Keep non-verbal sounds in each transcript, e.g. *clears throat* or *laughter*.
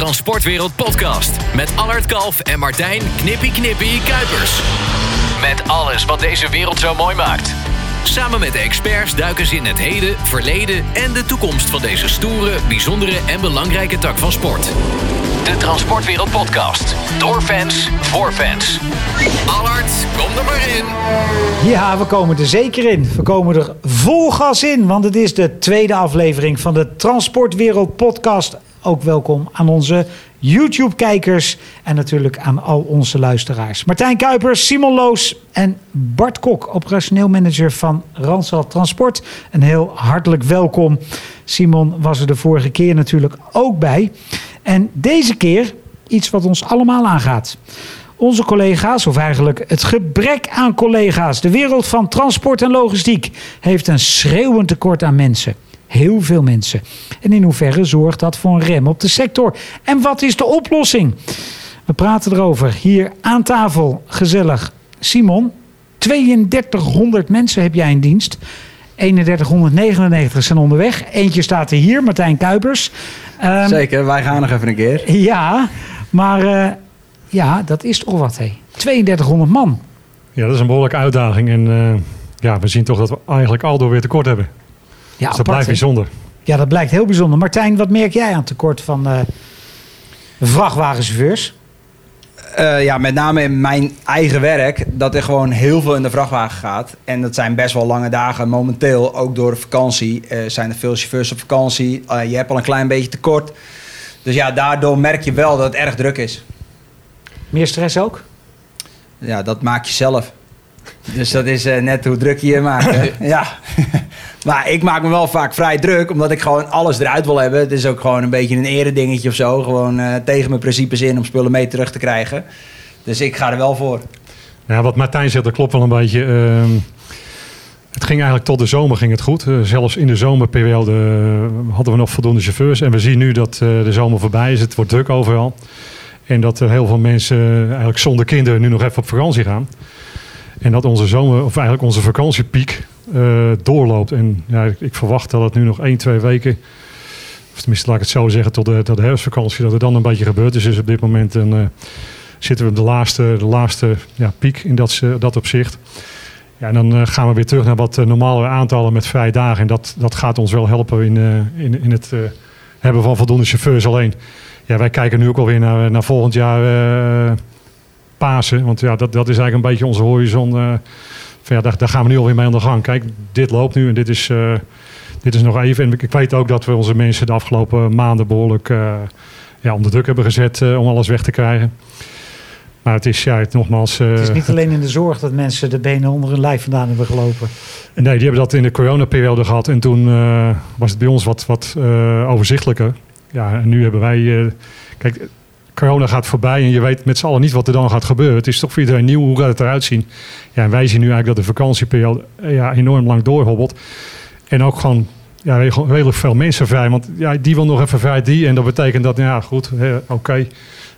Transportwereld Podcast. Met Allard Kalf en Martijn Knippie Knippie Kuipers. Met alles wat deze wereld zo mooi maakt. Samen met de experts duiken ze in het heden, verleden en de toekomst van deze stoere, bijzondere en belangrijke tak van sport. De Transportwereld Podcast. Door fans, voor fans. Allard, kom er maar in. Ja, we komen er zeker in. We komen er vol gas in, want het is de tweede aflevering van de Transportwereld Podcast. Ook welkom aan onze YouTube-kijkers en natuurlijk aan al onze luisteraars. Martijn Kuipers, Simon Loos en Bart Kok, operationeel manager van Randstad Transport. Een heel hartelijk welkom. Simon was er de vorige keer natuurlijk ook bij. En deze keer iets wat ons allemaal aangaat. Onze collega's, of eigenlijk het gebrek aan collega's, de wereld van transport en logistiek, heeft een schreeuwend tekort aan mensen. Heel veel mensen. En in hoeverre zorgt dat voor een rem op de sector? En wat is de oplossing? We praten erover hier aan tafel. Gezellig. Simon, 3200 mensen heb jij in dienst. 3199 zijn onderweg. Eentje staat er hier, Martijn Kuipers. Um, Zeker, wij gaan nog even een keer. Ja, maar uh, ja, dat is toch wat, hé. 3200 man. Ja, dat is een behoorlijke uitdaging. En uh, ja, we zien toch dat we eigenlijk aldoor weer tekort hebben. Ja, dus dat apart, blijft bijzonder. Ja, dat blijkt heel bijzonder. Martijn, wat merk jij aan tekort van uh, vrachtwagenchauffeurs? Uh, ja, met name in mijn eigen werk, dat er gewoon heel veel in de vrachtwagen gaat. En dat zijn best wel lange dagen. Momenteel, ook door de vakantie, uh, zijn er veel chauffeurs op vakantie. Uh, je hebt al een klein beetje tekort. Dus ja, daardoor merk je wel dat het erg druk is. Meer stress ook? Ja, dat maak je zelf. Dus dat is net hoe druk je je maakt. *laughs* ja. *laughs* Maar ik maak me wel vaak vrij druk, omdat ik gewoon alles eruit wil hebben. Het is ook gewoon een beetje een eredingetje of zo. Gewoon uh, tegen mijn principes in om spullen mee terug te krijgen. Dus ik ga er wel voor. Ja, wat Martijn zegt, dat klopt wel een beetje. Uh, het ging eigenlijk tot de zomer ging het goed. Uh, zelfs in de zomerperiode hadden we nog voldoende chauffeurs. En we zien nu dat de zomer voorbij is. Het wordt druk overal. En dat er heel veel mensen eigenlijk zonder kinderen nu nog even op vakantie gaan. En dat onze zomer, of eigenlijk onze vakantiepiek, uh, doorloopt. En ja, ik, verwacht dat het nu nog 1, 2 weken, of tenminste laat ik het zo zeggen, tot de, tot de herfstvakantie, dat er dan een beetje gebeurd is. Dus op dit moment dan, uh, zitten we op de laatste, de laatste ja, piek in dat, dat opzicht. Ja, en dan gaan we weer terug naar wat normalere aantallen met vrije dagen. En dat, dat gaat ons wel helpen in, in, in het hebben van voldoende chauffeurs alleen. Ja, wij kijken nu ook alweer naar, naar volgend jaar Pasen. Want ja, dat, dat is eigenlijk een beetje onze horizon. Uh, van, ja, daar, daar, gaan we nu alweer mee aan de gang. Kijk, dit loopt nu en dit is, uh, dit is nog even. En ik weet ook dat we onze mensen de afgelopen maanden behoorlijk uh, ja, onder druk hebben gezet om alles weg te krijgen. Maar het is ja, het, nogmaals. het is niet alleen in de zorg dat mensen de benen onder hun lijf vandaan hebben gelopen. Nee, die hebben dat in de coronaperiode gehad. En toen was het bij ons wat, wat overzichtelijker. Ja, en nu hebben wij. kijk, corona gaat voorbij en je weet met z'n allen niet wat er dan gaat gebeuren. Het is toch voor iedereen nieuw, hoe gaat het eruit zien? Ja, en wij zien nu eigenlijk dat de vakantieperiode ja, enorm lang doorhobbelt. En ook gewoon ja, redelijk veel mensen vrij. Want ja, die wil nog even vrij, die. En dat betekent dat, ja goed, oké. Okay.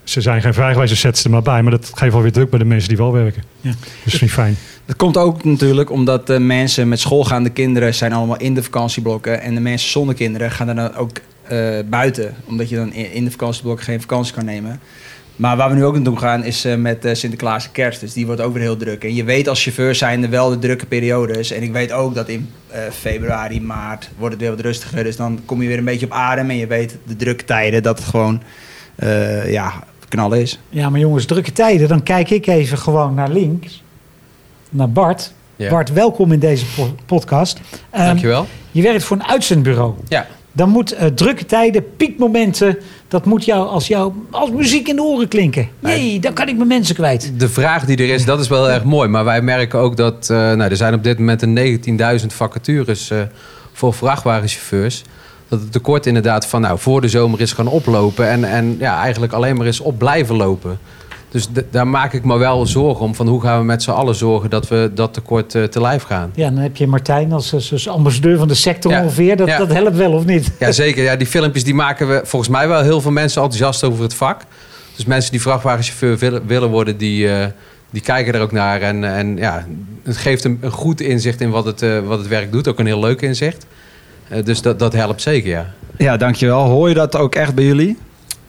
Ze zijn geen vrijgewezen, zet ze er maar bij. Maar dat geeft wel weer druk bij de mensen die wel werken. Ja. Dus niet fijn. Dat komt ook natuurlijk omdat de mensen met schoolgaande kinderen zijn allemaal in de vakantieblokken. En de mensen zonder kinderen gaan er dan ook uh, buiten. Omdat je dan in de vakantieblok geen vakantie kan nemen. Maar waar we nu ook naartoe gaan is uh, met uh, Sinterklaas en kerst. Dus die wordt ook weer heel druk. En je weet als chauffeur zijn er wel de drukke periodes. En ik weet ook dat in februari, maart wordt het weer wat rustiger. Dus dan kom je weer een beetje op adem. En je weet de drukke tijden dat het gewoon ja, knallen is. Ja, maar jongens, drukke tijden. Dan kijk ik even gewoon naar links. Naar Bart. Ja. Bart, welkom in deze po podcast. Um, Dankjewel. Je werkt voor een uitzendbureau. Ja. Dan moet uh, drukke tijden, piekmomenten, dat moet jou als, jou als muziek in de oren klinken. Nee, dan kan ik mijn mensen kwijt. De vraag die er is, dat is wel erg mooi. Maar wij merken ook dat uh, nou, er zijn op dit moment een 19.000 vacatures uh, voor vrachtwagenchauffeurs. Dat het tekort inderdaad van nou, voor de zomer is gaan oplopen. En, en ja, eigenlijk alleen maar is op blijven lopen. Dus daar maak ik me wel zorgen om. Van hoe gaan we met z'n allen zorgen dat we dat tekort uh, te lijf gaan. Ja, dan heb je Martijn als, als ambassadeur van de sector ongeveer. Dat, dat helpt wel of niet? Ja, zeker. Ja, die filmpjes die maken we volgens mij wel heel veel mensen enthousiast over het vak. Dus mensen die vrachtwagenchauffeur willen, willen worden, die, uh, die kijken er ook naar. En, en ja, het geeft een, een goed inzicht in wat het, uh, wat het werk doet. Ook een heel leuk inzicht. dus dat, dat helpt zeker, ja. Ja, dankjewel. Hoor je dat ook echt bij jullie?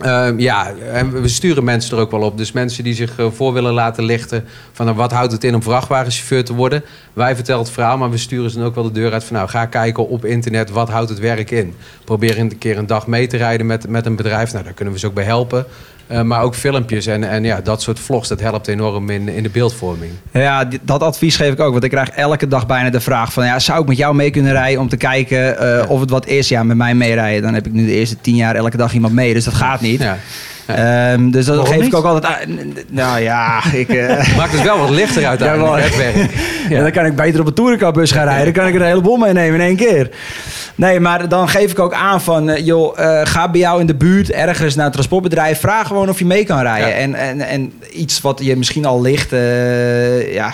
Ehm, ja, en we sturen mensen er ook wel op. Dus mensen die zich eh, voor willen laten lichten van nou, wat houdt het in om vrachtwagenchauffeur te worden. Wij vertellen het verhaal, maar we sturen ze dan ook wel de deur uit van nou ga kijken op internet wat houdt het werk in. Probeer een keer een dag mee te rijden met, met een bedrijf. Nou, daar kunnen we ze ook bij helpen. Uh, maar ook filmpjes en, en ja, dat soort vlogs, dat helpt enorm in, in de beeldvorming. Ja, dat advies geef ik ook. Want ik krijg elke dag bijna de vraag van... Ja, zou ik met jou mee kunnen rijden om te kijken uh, of het wat is? Ja, met mij meerijden. Dan heb ik nu de eerste tien jaar elke dag iemand mee. Dus dat gaat niet. Ja. Um, dus dat geef ik ook altijd aan. Nou ja, *laughs* ik... Uh... *laughs* Maakt het wel wat lichter uit *laughs* ja, wel, het werk. Ja. dan kan ik beter op een touringcarbus gaan rijden. Dan kan ik er een heleboel meenemen in één keer. Nee, maar dan geef ik ook aan van... Uh, joh, uh, ga bij jou in de buurt ergens naar een transportbedrijf. Vraag gewoon of je mee kan rijden. Ja. En, en, en iets wat je misschien al ligt ja,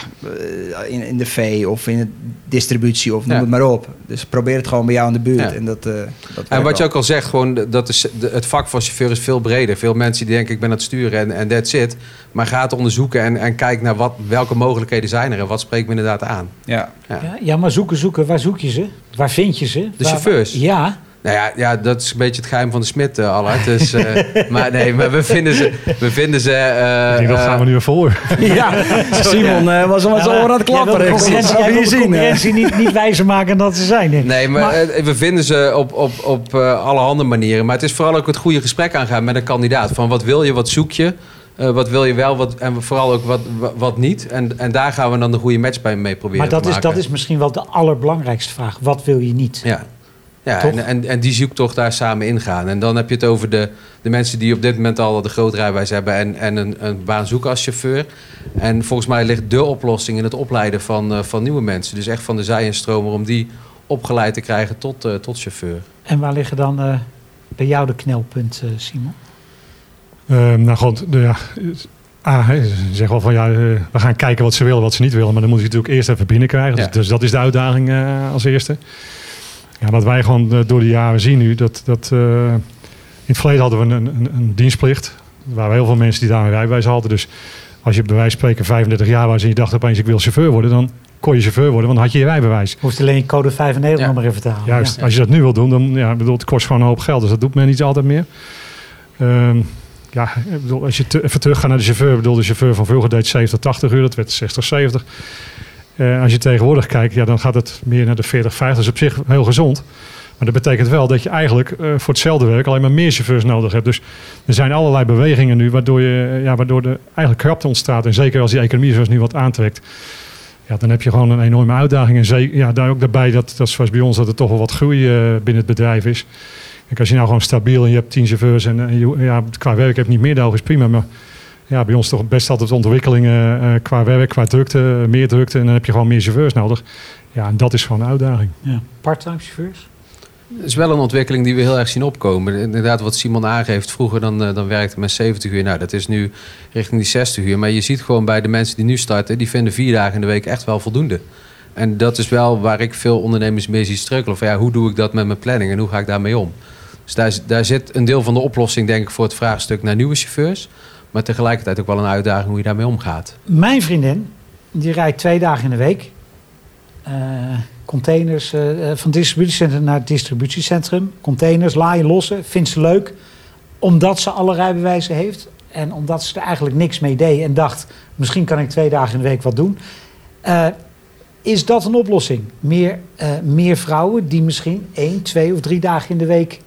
in, in de V of in de distributie of noem het maar op. Dus probeer het gewoon bij jou in de buurt. En, dat, dat en wat je ook al zegt, gewoon dat is, het vak van chauffeur is veel breder. Veel mensen die denken ik ben aan het sturen en, en that's it. Maar ga het onderzoeken en, en kijk naar wat, welke mogelijkheden zijn er en wat spreekt me inderdaad aan. Ja. Ja. ja, maar zoeken, zoeken. Waar zoek je ze? Waar vind je ze? De chauffeurs? Ja. Nou ja, ja, dat is een beetje het geheim van de smid, uh, Allard. Dus, uh, *laughs* maar nee, maar we vinden ze... We vinden ze uh, dat gaan we nu voor. *laughs* ja, Simon uh, was al zijn oren aan het klapperen. Ja, concurrentie, zien, concurrentie niet, niet wijzer maken dan ze zijn. Denk. Nee, maar, maar we vinden ze op, op, op allerhande manieren. Maar het is vooral ook het goede gesprek aangaan met een kandidaat. Van wat wil je, wat zoek je? Uh, wat wil je wel wat, en vooral ook wat, wat niet. En, en daar gaan we dan de goede match bij mee proberen Maar dat, is, dat is misschien wel de allerbelangrijkste vraag. Wat wil je niet? Ja. Ja, en, en, en, die zoektocht daar samen ingaan. En dan heb je het over de, de mensen die op dit moment al de grootrijwijs hebben en, en een, een baan zoeken als chauffeur. En volgens mij ligt de oplossing in het opleiden van, uh, van nieuwe mensen. Dus echt van de zij- en stromer om die opgeleid te krijgen tot, uh, tot chauffeur. En waar liggen dan uh, bij jou de knelpunten, Simon? Ehm, nou goed, de, ja, Ah, ze zeggen wel van ja, we gaan kijken wat ze willen, wat ze niet willen. Maar dan moet je natuurlijk eerst even binnenkrijgen. Ja. Dus, dus, dat is de uitdaging als eerste. Ja, wat wij gewoon eh, door de jaren zien nu, dat, dat uh, in het verleden hadden we een, een, een, dienstplicht. Er waren heel veel mensen die daar een rijbewijs hadden. Dus als je bij wijze van spreken 35 jaar was en je dacht opeens ik wil chauffeur worden, dan kon je chauffeur worden, want dan had je je rijbewijs. Hoeft alleen code 95 ja. nog maar even te halen. Juist, ja. als je dat nu wil doen, dan ja, bedoel, het kost gewoon een hoop geld. Dus dat doet men niet altijd meer. Um, ja, bedoel, als je te, even terug gaat naar de chauffeur, bedoel, de chauffeur van vroeger deed 70, 80 uur, dat werd 60, 70. Uh, als je tegenwoordig kijkt, ja, dan gaat het meer naar de 40, 50. Dat is op zich heel gezond. Maar dat betekent wel dat je eigenlijk uh, voor hetzelfde werk alleen maar meer chauffeurs nodig hebt. Dus er zijn allerlei bewegingen nu waardoor, je, ja, waardoor er eigenlijk krapte ontstaat. En zeker als die economie zoals nu wat aantrekt. Ja, dan heb je gewoon een enorme uitdaging. En ja, daar ook daarbij dat, dat zoals bij ons dat er toch wel wat groei binnen het bedrijf is. Kijk, als je nou gewoon stabiel en je hebt tien chauffeurs en, en je, ja, qua werk heb je niet meer nodig, is prima. Maar ja, bij ons toch best altijd ontwikkelingen uh, qua werk, qua drukte, meer drukte. En dan heb je gewoon meer chauffeurs nodig. Ja, en dat is gewoon een uitdaging. Ja. Part-time chauffeurs? Het is wel een ontwikkeling die we heel erg zien opkomen. Inderdaad, wat Simon aangeeft, vroeger dan, dan werkte men 70 uur. Nou, dat is nu richting die 60 uur. Maar je ziet gewoon bij de mensen die nu starten, die vinden vier dagen in de week echt wel voldoende. En dat is wel waar ik veel ondernemers mee zie strukkelen. Van ja, hoe doe ik dat met mijn planning en hoe ga ik daarmee om? Dus daar, daar zit een deel van de oplossing, denk ik, voor het vraagstuk naar nieuwe chauffeurs. Maar tegelijkertijd ook wel een uitdaging hoe je daarmee omgaat. Mijn vriendin, die rijdt twee dagen in de week. Uh, containers uh, van distributiecentrum naar distributiecentrum. Containers, laaien, lossen. Vindt ze leuk. Omdat ze alle rijbewijzen heeft. En omdat ze er eigenlijk niks mee deed. En dacht, misschien kan ik twee dagen in de week wat doen. Is dat een oplossing? Meer, meer vrouwen die misschien één, twee of drie dagen in de week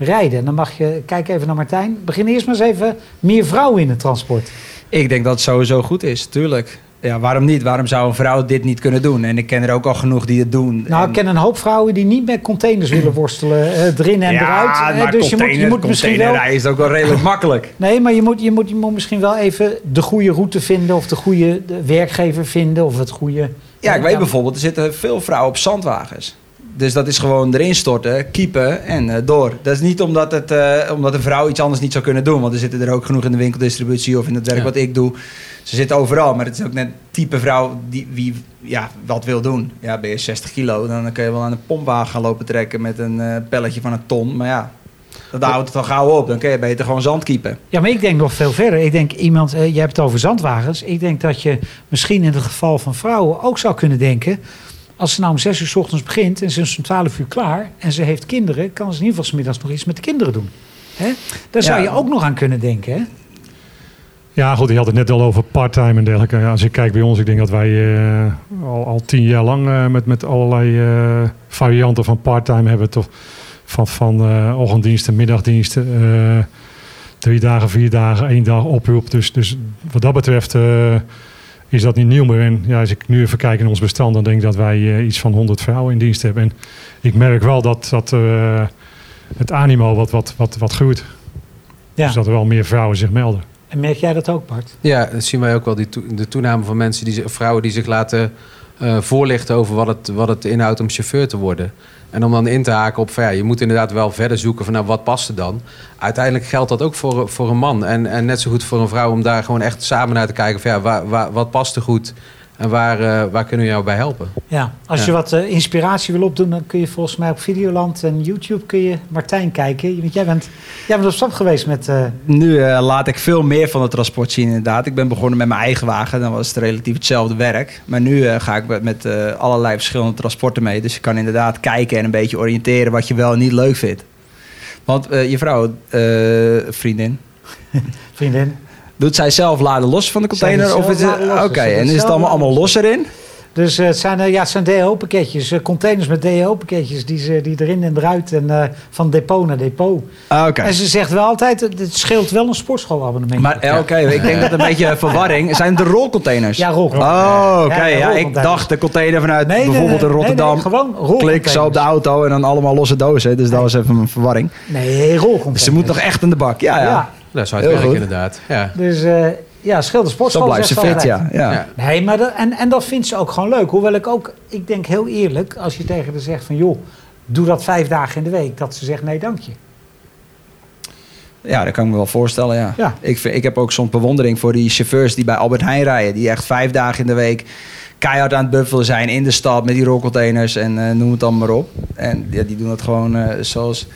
rijden. En dan mag je, kijk even naar Martijn. Begin eerst maar eens even meer vrouwen in het transport. Ik denk dat het sowieso goed is, tuurlijk. Ja, waarom niet? Waarom zou een vrouw dit niet kunnen doen? En ik ken er ook al genoeg die het doen. Nou, ik ken een hoop vrouwen die niet met containers willen worstelen. Uh, erin en ja, eruit. Maar dus je moet, je moet misschien wel. is ook wel redelijk makkelijk. *laughs* Nee, maar je moet, je, moet, je moet misschien wel even de goede route vinden. Of de goede werkgever vinden. Of het goede. Ja, ik weet bijvoorbeeld, er zitten veel vrouwen op zandwagens. Dus dat is gewoon erin storten, keepen en uh, door. Dat is niet omdat, het, uh, omdat een vrouw iets anders niet zou kunnen doen. Want er zitten er ook genoeg in de winkeldistributie of in het werk ja. wat ik doe. Ze zitten overal, maar het is ook net type vrouw die wie, ja, wat wil doen. Ja, ben je 60 kilo, dan kun je wel aan een pompwagen gaan lopen trekken met een uh, pelletje van een ton. Maar ja, dat houdt het dan gauw op. Dan kun je beter gewoon zand kiepen. Ja, maar ik denk nog veel verder. Ik denk iemand, uh, je hebt het over zandwagens. Ik denk dat je misschien in het geval van vrouwen ook zou kunnen denken als ze nou om zes uur s ochtends begint en ze is om twaalf uur klaar en ze heeft kinderen, kan ze in ieder geval s middags nog iets met de kinderen doen. Hè? Daar zou Ja. je ook nog aan kunnen denken, hè? Ja, goed, je had het net al over part-time en dergelijke. Ja, Als ik kijk bij ons, ik denk dat wij eh, al, al tien jaar lang eh, met, met allerlei eh, varianten van part-time hebben. Toch van, van ochtenddiensten, middagdiensten, drie dagen, vier dagen, één dag oproep. Dus, dus wat dat betreft is dat niet nieuw meer. En ja, als ik nu even kijk in ons bestand, dan denk ik dat wij eh, iets van 100 vrouwen in dienst hebben. En ik merk wel dat, dat eh, het animo wat, wat, wat, wat groeit. Ja. Dus dat er wel meer vrouwen zich melden. En merk jij dat ook, Bart? Ja, dat zien wij ook wel. Die de toename van mensen, die, vrouwen die zich laten eh, voorlichten over wat het, wat het inhoudt om chauffeur te worden. En om dan in te haken op, ja, je moet inderdaad wel verder zoeken van nou, wat past er dan. Uiteindelijk geldt dat ook voor, voor een man. En, en net zo goed voor een vrouw om daar gewoon echt samen naar te kijken van ja, waar, waar, wat past er goed en waar, eh, waar kunnen we jou bij helpen. Ja, als Ja. je wat eh, inspiratie wil opdoen, dan kun je volgens mij op Videoland en YouTube kun je Martijn kijken. Want jij bent, jij bent op stap geweest met... eh, Nu eh, laat ik veel meer van het transport zien inderdaad. Ik ben begonnen met mijn eigen wagen. Dan was het relatief hetzelfde werk. Maar nu eh, ga ik met, met eh, allerlei verschillende transporten mee. Dus je kan inderdaad kijken en een beetje oriënteren wat je wel en niet leuk vindt. Want eh, je vrouw, eh, vriendin, *laughs* vriendin. Doet zij zelf laden los van de container? Of is het, Oké, en is het allemaal, allemaal los. erin? Dus eh, het zijn, eh, ja, het zijn DHO-pakketjes, eh, containers met DHO-pakketjes die, ze, die erin en eruit en eh, van depot naar depot. Ah, Oké. En ze zegt wel altijd, het scheelt wel een sportschoolabonnement. Maar oké, ik denk dat een beetje verwarring. Zijn het de rolcontainers? ja, rol. Oh, oké. Ja, ja, Ja, ik rolcontainers. dacht de container vanuit Nee, bijvoorbeeld in Rotterdam. nee, gewoon rolcontainers. Klik zo op de auto en dan allemaal losse dozen. Dus dat was even een verwarring. Nee, rolcontainers. Dus ze moet nog echt in de bak. Ja, ja. Ja, Dat Heel werken goed. inderdaad. Ja. dus eh, ja, scheelt de sportschool. Zo blijft ze fit, ja. ja. Ja. Nee, maar dat, en, en dat vindt ze ook gewoon leuk. Hoewel ik ook, ik denk heel eerlijk, als je tegen haar zegt van joh, doe dat vijf dagen in de week, dat ze zegt nee, dank je. Ja, dat kan ik me wel voorstellen, ja. Ja. Ik, vind- ik heb ook soms bewondering voor die chauffeurs die bij Albert Heijn rijden. Die echt vijf dagen in de week keihard aan het buffelen zijn in de stad met die rolcontainers en eh, noem het dan maar op. En ja, die doen dat gewoon eh, zoals...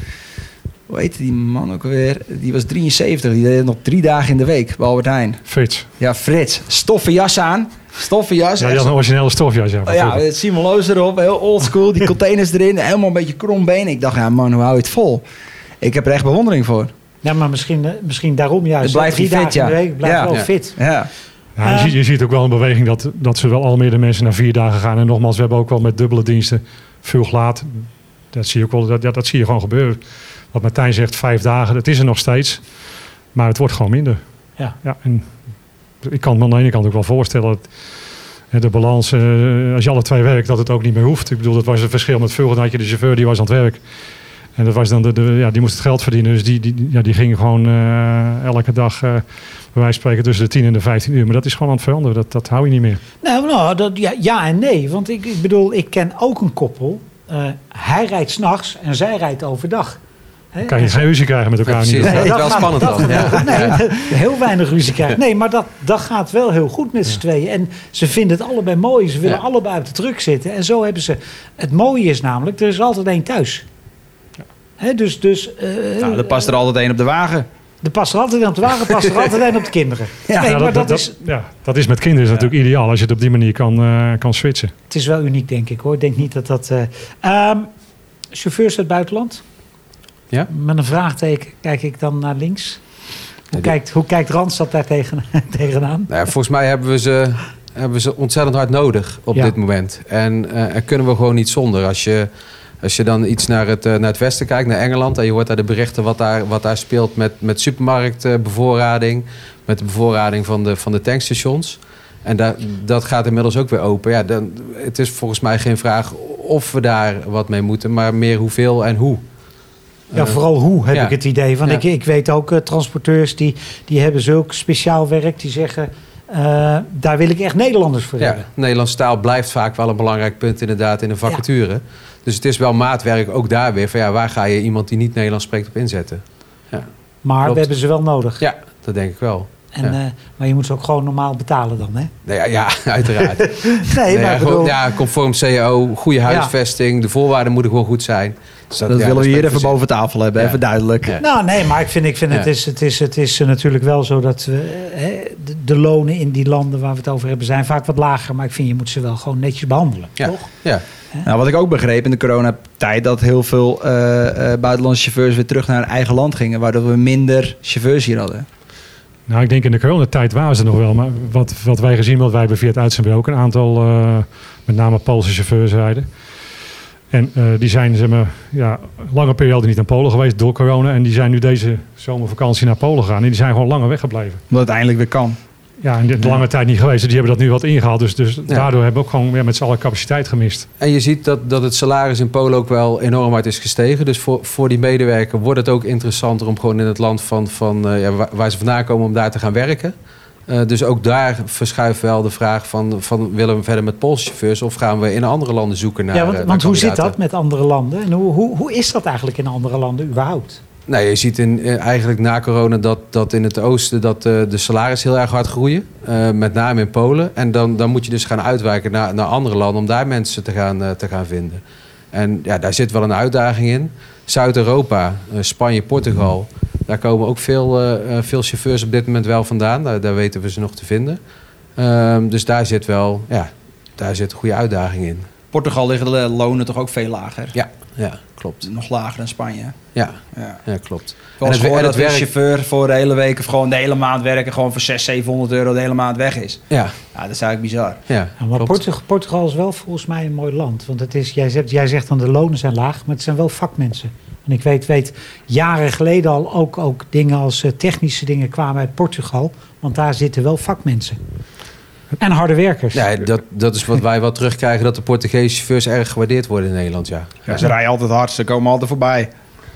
Hoe heette die man ook alweer? Die was 73, die deed nog drie dagen in de week bij Albert Heijn. Frits. Ja, Frits. Stoffen jas aan. Stoffen jas. Ja, die had een originele stofjas. Ja, Oh ja, het Simon Loos erop, heel oldschool, die *laughs* containers erin, helemaal een beetje krom been. Ik dacht, ja man, hoe hou je het vol? Ik heb er echt bewondering voor. Ja, maar misschien, eh, misschien daarom juist. Het blijft drie fit, dagen in de ja. week blijft Ja. wel Ja. fit. Ja, Ja, je, Eh, ziet, je ziet ook wel een beweging dat, dat ze wel al meer de mensen naar vier dagen gaan. En nogmaals, we hebben ook wel met dubbele diensten veel laat. Dat zie je ook wel, dat, ja, dat zie je gewoon gebeuren. Wat Martijn zegt, vijf dagen, dat is er nog steeds. Maar het wordt gewoon minder. Ja. Ja, en ik kan me aan de ene kant ook wel voorstellen dat de balans, eh, als je alle twee werkt, dat het ook niet meer hoeft. Ik bedoel, dat was een verschil met vroeger. Dan had je de chauffeur, die was aan het werk. En dat was dan de, de, ja, die moest het geld verdienen. Dus die, die, ja, die ging gewoon eh, elke dag, eh bij wijze van spreken, tussen de 10 en de 15 uur. Maar dat is gewoon aan het veranderen. Dat, dat hou je niet meer. Nou, nou dat, ja, ja en nee. Want ik, ik bedoel, ik ken ook een koppel. hij rijdt s'nachts en zij rijdt overdag. Kan je En geen ruzie krijgen met elkaar. Ja, precies. niet. dat is wel gaat- spannend *laughs* dat dan, ja. Nee, heel weinig ruzie krijgen. Nee, maar dat, dat gaat wel heel goed met z'n tweeën. En ze vinden het allebei mooi. Ze willen Ja. allebei op de druk zitten. En zo hebben ze... Het mooie is namelijk, er is altijd één thuis. Hè, dus dus eh, nou, er past er altijd één op de wagen. er past er altijd één op de wagen, past er altijd één op de kinderen. *laughs* Ja, nee, Ja, maar dat, is, ja, dat is met kinderen is natuurlijk ideaal als je het op die manier kan, eh, kan switchen. het is wel uniek, denk ik hoor. Ik denk niet dat dat... eh ehm, chauffeurs uit het buitenland? Ja. Met een vraagteken kijk ik dan naar links. Hoe, kijkt, hoe kijkt Randstad daar tegen, *laughs* tegenaan? Nou ja, volgens mij hebben we ze, hebben we ze ontzettend hard nodig op dit moment. En eh, er kunnen we gewoon niet zonder. Als je, als je dan iets naar het, eh, naar het westen kijkt, naar Engeland... en je hoort daar de berichten wat daar, wat daar speelt met, met supermarktbevoorrading... met de bevoorrading van de, van de tankstations... En da- dat gaat inmiddels ook weer open. Ja, dan, het is volgens mij geen vraag of we daar wat mee moeten... maar meer hoeveel en hoe. Ja, Eh, vooral hoe heb ja. ik het idee. Want Ja. ik, ik weet ook eh, transporteurs die, die hebben zulk speciaal werk. Die zeggen, eh, daar wil ik echt Nederlanders voor Ja, hebben. Nederlandse taal blijft vaak wel een belangrijk punt inderdaad in een vacature. Dus het is wel maatwerk ook daar weer van ja, waar ga je iemand die niet Nederlands spreekt op inzetten? Maar Klopt. we hebben ze wel nodig. Ja, dat denk ik wel. En, Ja. eh, maar je moet ze ook gewoon normaal betalen dan, hè? Nou ja, ja, *laughs* uiteraard. *laughs* Nee, Nee, maar ja, ik bedoel... gewoon, ja, conform CAO, goede huisvesting, de voorwaarden moeten gewoon goed zijn. Dus Dat ja, willen we hier even boven tafel hebben, Ja. even duidelijk. Ja. Nou, nee, maar ik vind, ik vind het, is, het, is, het is natuurlijk wel zo dat we, hè, de, de lonen in die landen waar we het over hebben zijn vaak wat lager. Maar ik vind je moet ze wel gewoon netjes behandelen, Ja. toch? Ja. Nou, wat ik ook begreep in de coronatijd, dat heel veel eh, eh, buitenlandse chauffeurs weer terug naar hun eigen land gingen, waardoor we minder chauffeurs hier hadden. Nou, ik denk in de coronatijd waren ze nog wel. Maar wat, wat wij gezien, wat wij hebben via het uitzendbureau ook een aantal, eh, met name Poolse chauffeurs rijden. En eh, die zijn zeg maar, ja, lange periode niet naar Polen geweest door corona. En die zijn nu deze zomervakantie naar Polen gegaan. En die zijn gewoon langer weggebleven. Omdat het eindelijk weer kan. Ja, en Ja. lange tijd niet geweest. Die hebben dat nu wat ingehaald. Dus, dus daardoor hebben we ook gewoon weer met z'n allen capaciteit gemist. En je ziet dat, dat het salaris in Polen ook wel enorm hard is gestegen. Dus voor, voor die medewerker wordt het ook interessanter om gewoon in het land van, van, eh, ja, waar, waar ze vandaan komen om daar te gaan werken. Eh, dus ook daar verschuift wel de vraag van, van willen we verder met Poolse chauffeurs of gaan we in andere landen zoeken naar ja, want, eh, naar want hoe zit dat met andere landen? En hoe, hoe, hoe is dat eigenlijk in andere landen überhaupt? Nou, je ziet in, eh, eigenlijk na corona dat, dat in het oosten dat, eh, de salaris heel erg hard groeien. Eh, met name in Polen. En dan, dan moet je dus gaan uitwijken naar, naar andere landen om daar mensen te gaan, te gaan vinden. En ja, daar zit wel een uitdaging in. Zuid-Europa, Spanje, Portugal. Daar komen ook veel, veel chauffeurs op dit moment wel vandaan. Daar, daar weten we ze nog te vinden. Ehm, dus daar zit wel ja, daar zit een goede uitdaging in. Portugal liggen de lonen toch ook veel lager. Ja, ja klopt. Nog lager dan Spanje. Ja, Ja. ja klopt. Ik gehoord en dat werk- chauffeur voor de hele week of gewoon de hele maand werken, gewoon voor 600, 700 euro de hele maand weg is. Ja, Ja, dat is eigenlijk bizar. ja, Ja, maar. Portugal, Portugal is wel volgens mij een mooi land. Want het is, jij, zegt, jij zegt dan de lonen zijn laag, maar het zijn wel vakmensen. En ik weet, weet jaren geleden al ook, ook dingen als eh, technische dingen kwamen uit Portugal. Want daar zitten wel vakmensen. En harde werkers. Ja, dat, dat is wat wij wel terugkrijgen, dat de Portugese chauffeurs erg gewaardeerd worden in Nederland, ja. Ja, ze rijden altijd hard, ze komen altijd voorbij.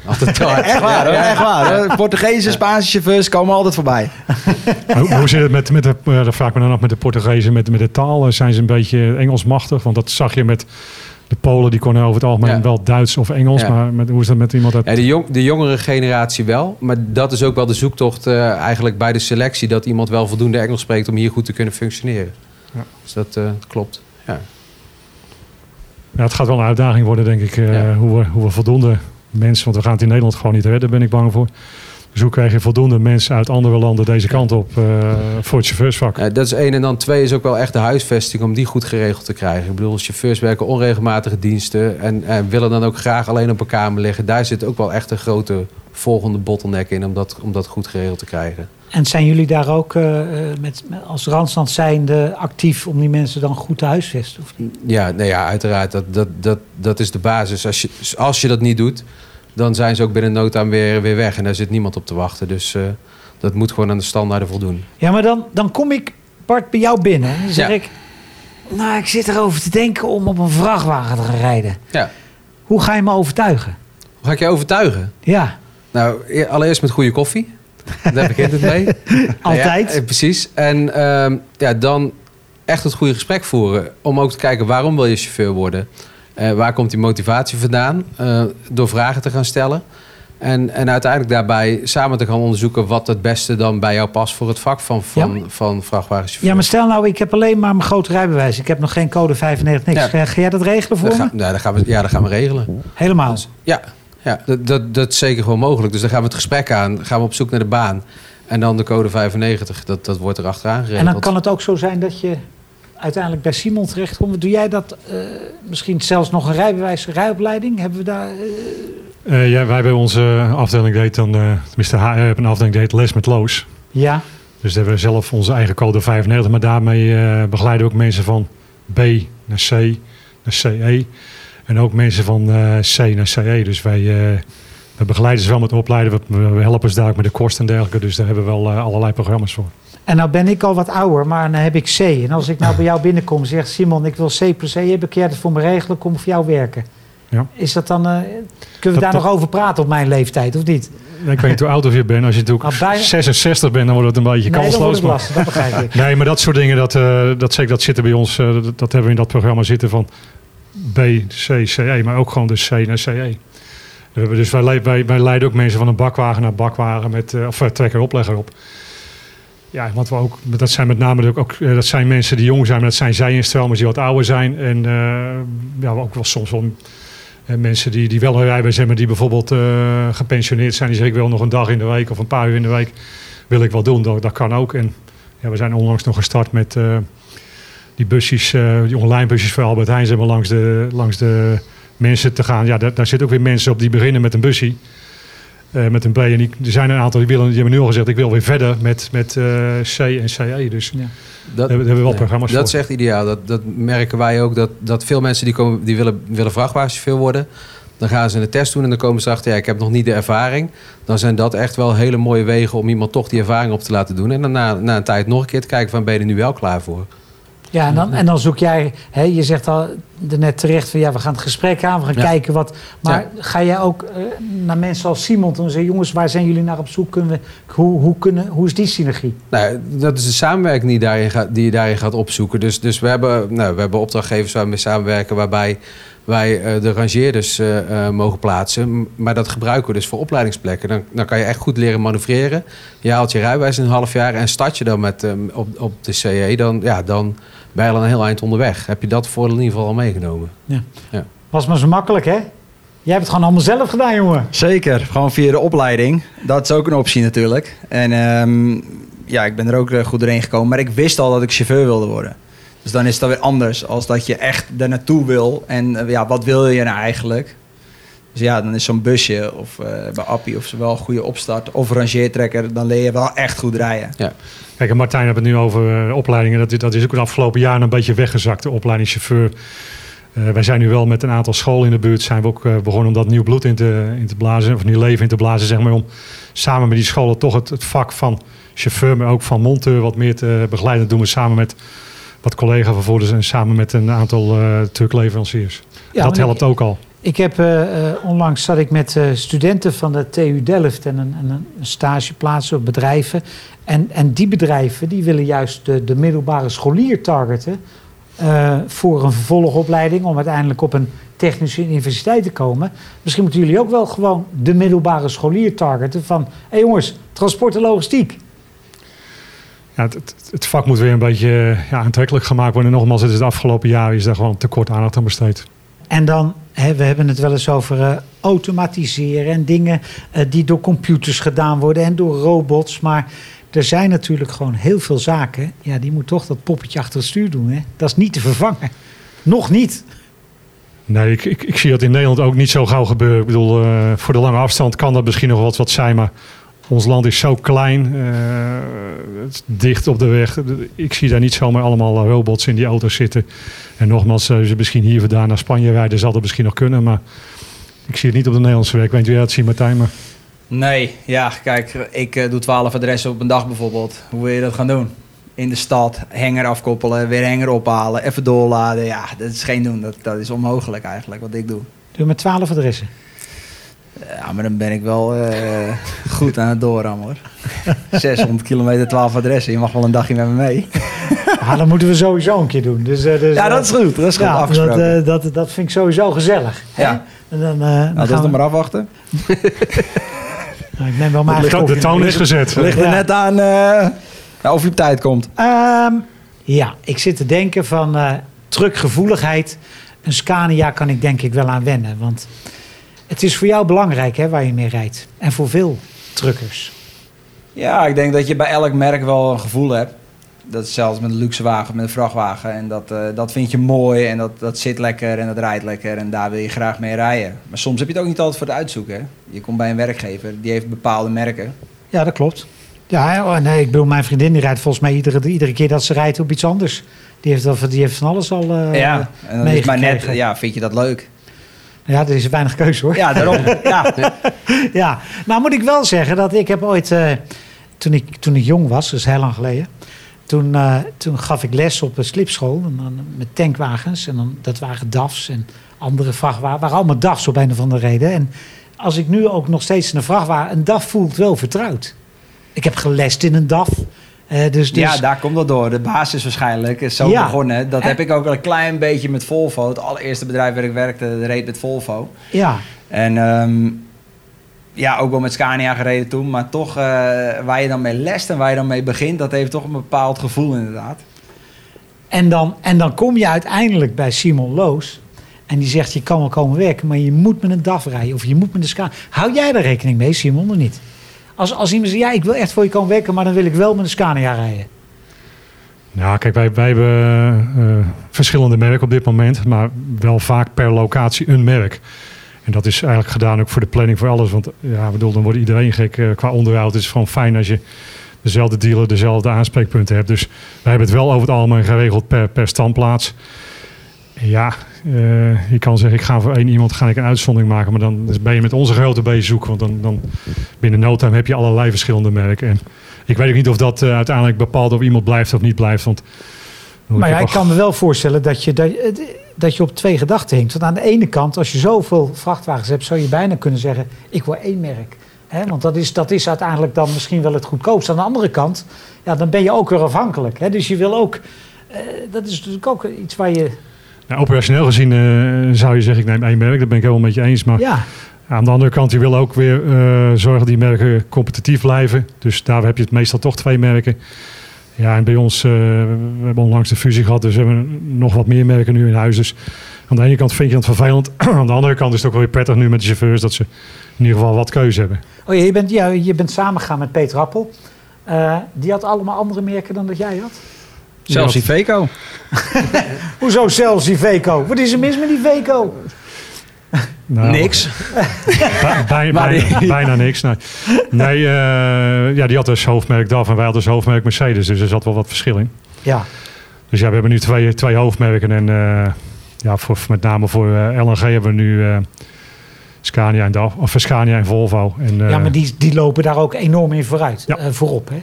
Altijd *laughs* hard. Echt waar, hoor, echt waar. Portugese, Spaanse chauffeurs komen altijd voorbij. *laughs* Hoe, hoe zit het met, met de, ja, dat vraag ik me dan af met de Portugezen, met, met de taal? Eh, Zijn ze een beetje Engels machtig? Want dat zag je met de Polen, die konden over het algemeen Ja. wel Duits of Engels. Ja. Maar met, hoe is dat met iemand uit... Ja, de, jong, de jongere generatie wel, maar dat is ook wel de zoektocht eh, eigenlijk bij de selectie, dat iemand wel voldoende Engels spreekt om hier goed te kunnen functioneren. Ja. Dus dat eh, klopt. Ja. Ja, het gaat wel een uitdaging worden, denk ik. eh, hoe, we, hoe we voldoende mensen, want we gaan het in Nederland gewoon niet redden, ben ik bang voor. Dus hoe krijg je voldoende mensen uit andere landen deze kant op eh, voor het chauffeursvak? Eh, dat is één. En dan twee is ook wel echt de huisvesting om die goed geregeld te krijgen. Ik bedoel, chauffeurs werken onregelmatige diensten en, en willen dan ook graag alleen op een kamer liggen. Daar zit ook wel echt een grote volgende bottleneck in om dat, om dat goed geregeld te krijgen. En zijn jullie daar ook eh, met, met- als Randstand zijnde actief om die mensen dan goed te huisvesten? Of niet? Ja, nee, ja uiteraard. Dat, dat, dat, dat is de basis. Als je, als je dat niet doet, dan zijn ze ook binnen no time weer, weer weg. En daar zit niemand op te wachten. Dus eh, dat moet gewoon aan de standaarden voldoen. Ja, maar dan, dan kom ik, Bart, bij jou binnen. En dan zeg Ja. ik, nou, ik zit erover te denken om op een vrachtwagen te gaan rijden. Ja. Hoe ga je me overtuigen? Hoe ga ik je overtuigen? Ja, Nou, e- allereerst met goede koffie. Daar begint het mee. *laughs* altijd. Ja, eh, precies. En ehm, ja, dan echt het goede gesprek voeren. Om ook te kijken waarom wil je chauffeur worden. Eh, waar komt die motivatie vandaan? Eh, door vragen te gaan stellen. En, en uiteindelijk daarbij samen te gaan onderzoeken wat het beste dan bij jou past voor het vak van, van, Ja. van vrachtwagenchauffeur. Ja, maar stel nou, ik heb alleen maar mijn grote rijbewijs. Ik heb nog geen code 95, niks. Ja. Ga, ga jij dat regelen voor dat, me? ga, ja, dat gaan we, ja, dat gaan we regelen. Helemaal. Ja, ja dat, dat, dat is zeker gewoon mogelijk. Dus dan gaan we het gesprek aan. Gaan we op zoek naar de baan. En dan de code 95. Dat, dat wordt er achteraan geregeld. En dan kan het ook zo zijn dat je uiteindelijk bij Simon terechtkomt. Doe jij dat eh, misschien zelfs nog een rijbewijs, rijopleiding? Hebben we daar... eh, Eh, ja, wij hebben onze afdeling deed dan, tenminste HR hebben een afdeling deed les met Loos. ja, Dus hebben we zelf onze eigen code 95, maar daarmee begeleiden we ook mensen van B naar C naar CE. En ook mensen van C naar CE. Dus wij we begeleiden ze wel met opleiden. We, helpen ze daar ook met de kosten en dergelijke. Dus daar hebben we wel allerlei programma's voor. En nou ben ik al wat ouder, maar dan heb ik C. En als ik nou bij jou binnenkom en zeg... Simon, ik wil C plus C hebben. Kun jij dat voor me regelen? Kom ik voor jou werken. Ja. Is dat dan... eh, kunnen we Dat- daar dat- nog over praten op mijn leeftijd, of niet? Ik weet niet hoe oud of je bent. Als je natuurlijk Ah, bijna- 66 bent, dan wordt het een beetje nee, dat kansloos. lastig, dat begrijp ik. *laughs* Nee, maar dat soort dingen, dat, eh, dat, zeker, dat zitten bij ons. eh, dat, dat hebben we in dat programma zitten van B, C, CE. Maar ook gewoon de C naar CE. Dus wij, wij, wij leiden ook mensen van een bakwagen naar bakwagen met, of eh, trekker oplegger op. Ja, want we ook, dat zijn met name natuurlijk ook, eh, dat zijn mensen die jong zijn, maar dat zijn zij in stromers die wat ouder zijn. En eh, ja, ook wel soms wel eh, mensen die, die wel een rijbewijs hebben, die bijvoorbeeld gepensioneerd zijn. Die zeggen, ik wil nog een dag in de week of een paar uur in de week, wil ik wel doen. Dat, dat kan ook. En ja, we zijn onlangs nog gestart met die busjes, die online busjes voor Albert Heijn, maar, langs de, langs de mensen te gaan. Ja, daar, daar zitten ook weer mensen op die beginnen met een busje. Eh, met een B. En die, er zijn een aantal die, willen, die hebben nu al gezegd, ik wil weer verder met, met eh, C en CE. Dus Ja. Dat, hebben we wel ja, programma's dat voor. is echt ideaal. Dat, dat merken wij ook. Dat, dat veel mensen die, komen, die willen, willen vrachtwagenchauffeur worden. Dan gaan ze een test doen en dan komen ze achter... ja, ik heb nog niet de ervaring. Dan zijn dat echt wel hele mooie wegen... om iemand toch die ervaring op te laten doen. En dan na, na een tijd nog een keer te kijken... van ben je er nu wel klaar voor? Ja, en dan, en dan zoek jij, hè, je zegt al net terecht van ja, we gaan het gesprek aan, we gaan Ja. kijken wat. Maar ga jij ook eh, naar mensen als Simon en zeggen, jongens, waar zijn jullie naar op zoek? Kunnen we, hoe, hoe, kunnen, hoe is die synergie? Nou, dat is de samenwerking die je daarin gaat, die je daarin gaat opzoeken. Dus, dus we, hebben, nou, we hebben opdrachtgevers waar we mee samenwerken... waarbij wij eh, de rangeerders eh, mogen plaatsen. Maar dat gebruiken we dus voor opleidingsplekken. Dan, dan kan je echt goed leren manoeuvreren. Je haalt je rijbewijs in een half jaar... en start je dan met, eh, op, op de CE... Dan, ja, dan ben je al een heel eind onderweg. Heb je dat voordeel in ieder geval al meegenomen. Was maar zo makkelijk, hè? Jij hebt het gewoon allemaal zelf gedaan, jongen. Zeker, gewoon via de opleiding. Dat is ook een optie natuurlijk. En ehm, ja, ik ben er ook eh, goed doorheen gekomen. Maar ik wist al dat ik chauffeur wilde worden. Dus dan is het dan weer anders als dat je echt er naartoe wil. En eh, ja, wat wil je nou eigenlijk? Dus ja, dan is zo'n busje of eh, bij Appie of ze wel een goede opstart. Of rangeertrekker, dan leer je wel echt goed rijden. Kijk, en Martijn heeft het nu over eh, opleidingen. Dat, dat is ook de afgelopen jaren een beetje weggezakt, de opleiding chauffeur. Eh, wij zijn nu wel met een aantal scholen in de buurt zijn we ook begonnen om dat nieuw bloed in te, in te blazen, of nieuw leven in te blazen, zeg maar, om samen met die scholen toch het, het vak van chauffeur, maar ook van monteur wat meer te begeleiden. Dat doen we samen met wat collega-vervoerders en samen met een aantal eh truckleveranciers. Ja, dat helpt ik- ook al. Ik heb eh, eh, onlangs zat ik met eh, studenten van de TU Delft en een, en een stageplaats op bedrijven. En, en die bedrijven die willen juist de, de middelbare scholier targeten voor een vervolgopleiding om uiteindelijk op een technische universiteit te komen. Misschien moeten jullie ook wel gewoon de middelbare scholier targeten van, hé hey jongens, transport en logistiek. Ja, het, het, vak moet weer een beetje ja, aantrekkelijk gemaakt worden. En nogmaals, het is het afgelopen jaar is daar gewoon tekort aandacht aan besteed. En dan, we hebben het wel eens over eh, automatiseren en dingen eh, die door computers gedaan worden en door robots. Maar er zijn natuurlijk gewoon heel veel zaken. Ja, die moet toch dat poppetje achter het stuur doen. Hè? Dat is niet te vervangen. Nog niet. Nee, ik, ik, ik zie dat in Nederland ook niet zo gauw gebeuren. Ik bedoel, eh, voor de lange afstand kan dat misschien nog wat, wat zijn, maar ons land is zo klein, eh, het is dicht op de weg. Ik zie daar niet zomaar allemaal eh, robots in die auto's zitten. En nogmaals, eh, ze misschien hier vandaan naar Spanje rijden, zal dat misschien nog kunnen, maar ik zie het niet op de Nederlandse weg. Ik weet niet hoe jij dat ziet, Martijn, maar Nee, ja, kijk, ik doe 12 adressen op een dag bijvoorbeeld. Hoe wil je dat gaan doen? In de stad, hanger afkoppelen, weer hanger ophalen, even doorladen. Ja, dat is geen doen. Dat, dat is onmogelijk eigenlijk, wat ik doe. Doe met 12 adressen. Ja, maar dan ben ik wel eh, goed aan het doorrammen hoor. *laughs* 600 kilometer, 12 adressen. Je mag wel een dagje met me mee. Ja, *laughs* dat moeten we sowieso een keer doen. Dus, eh, dus, Ja, eh, dat is goed. Dat is goed ja, dat, afgesproken. eh, dat, dat vind ik sowieso gezellig. hè? Ja. En dan, eh, dan nou, dat is we- maar afwachten. *laughs* Nou, ik neem wel mijn de, toon is gezet. Het ligt er Ja. net aan eh, nou, of je op tijd komt. Ehm, ja, ik zit te denken van eh truckgevoeligheid. Een Scania kan ik denk ik wel aan wennen. Want het is voor jou belangrijk hè, waar je mee rijdt. En voor veel truckers. Ja, ik denk dat je bij elk merk wel een gevoel hebt. Dat is zelfs met een luxe wagen, met een vrachtwagen. En dat, eh, dat vind je mooi en dat, dat zit lekker en dat rijdt lekker. En daar wil je graag mee rijden. Maar soms heb je het ook niet altijd voor het uitzoeken. Hè? Je komt bij een werkgever, die heeft bepaalde merken. Ja, dat klopt. Ja, oh, nee, ik bedoel, mijn vriendin die rijdt volgens mij iedere, iedere keer dat ze rijdt op iets anders. Die heeft, die heeft van alles al eh ja, en dan is maar net, ja, vind je dat leuk? Ja, er is weinig keuze hoor. Ja, daarom. *laughs* ja. Ja, nou moet ik wel zeggen dat ik heb ooit, eh, toen, ik, toen ik jong was, dus heel lang geleden, toen, eh, toen gaf ik les op een slipschool en dan met tankwagens. En dan, dat waren DAF's en andere vrachtwagens, waren allemaal DAF's op een of andere reden. En als ik nu ook nog steeds een vrachtwagen, een DAF voelt wel vertrouwd. Ik heb gelest in een DAF. Eh, dus, dus, ja, daar komt dat door. De basis waarschijnlijk is zo Ja. begonnen. Dat En- heb ik ook wel een klein beetje met Volvo. Het allereerste bedrijf waar ik werkte, reed met Volvo. ja, En ehm, ja, ook wel met Scania gereden toen. Maar toch, eh, waar je dan mee lest en waar je dan mee begint, dat heeft toch een bepaald gevoel inderdaad. En dan, en dan kom je uiteindelijk bij Simon Loos. En die zegt, je kan wel komen werken, maar je moet met een DAF rijden. Of je moet met een Scania. Hou jij daar rekening mee, Simon, of niet? Als, als iemand zegt, ja, ik wil echt voor je komen werken, maar dan wil ik wel met een Scania rijden. Nou, kijk, wij, wij hebben eh, verschillende merken op dit moment, maar wel vaak per locatie een merk. En dat is eigenlijk gedaan ook voor de planning voor alles. Want ja, bedoel, dan wordt iedereen gek eh, qua onderhoud. Het is gewoon fijn als je dezelfde dealer, dezelfde aanspreekpunten hebt. Dus wij hebben het wel over het algemeen geregeld per, per standplaats. Ja, uh, je kan zeggen, ik ga voor één iemand ga ik een uitzondering maken. Maar dan ben je met onze grote bezig Want dan, dan binnen no time heb je allerlei verschillende merken. En ik weet ook niet of dat uh, uiteindelijk bepaalt of iemand blijft of niet blijft. Want, maar ja, ik kan me wel voorstellen dat je, dat, dat je op twee gedachten hinkt. Want aan de ene kant, als je zoveel vrachtwagens hebt, zou je bijna kunnen zeggen: ik wil één merk. He, want dat is, dat is uiteindelijk dan misschien wel het goedkoopste. Aan de andere kant, ja, dan ben je ook weer afhankelijk. He, dus je wil ook, uh, dat is natuurlijk ook iets waar je ja, operationeel gezien uh, zou je zeggen, ik neem één merk. Dat ben ik helemaal met je eens. Maar ja. aan de andere kant, je wil ook weer uh, zorgen dat die merken competitief blijven. Dus daar heb je het meestal toch twee merken. Ja, en bij ons, uh, we hebben onlangs de fusie gehad, dus we hebben nog wat meer merken nu in huis. Dus aan de ene kant vind je het vervelend. *clears throat* aan de andere kant is het ook wel weer prettig nu met de chauffeurs dat ze in ieder geval wat keuze hebben. Oh, je, bent, ja, je bent samengegaan met Peter Appel. die had allemaal andere merken dan dat jij had? Zelfs Iveco. *laughs* Hoezo zelfs Iveco? Wat is er mis met Iveco? Nou, niks. *laughs* bij, bij, bijna niks. Nee, nee uh, ja, die had dus hoofdmerk DAF en wij hadden dus hoofdmerk Mercedes. Dus er zat wel wat verschil in. Ja. Dus ja, we hebben nu twee, twee hoofdmerken. En uh, ja, voor, met name voor uh, LNG hebben we nu Scania en DAF. Of Scania en Volvo. En, ja, maar die, die lopen daar ook enorm in vooruit. Ja. voorop, hè?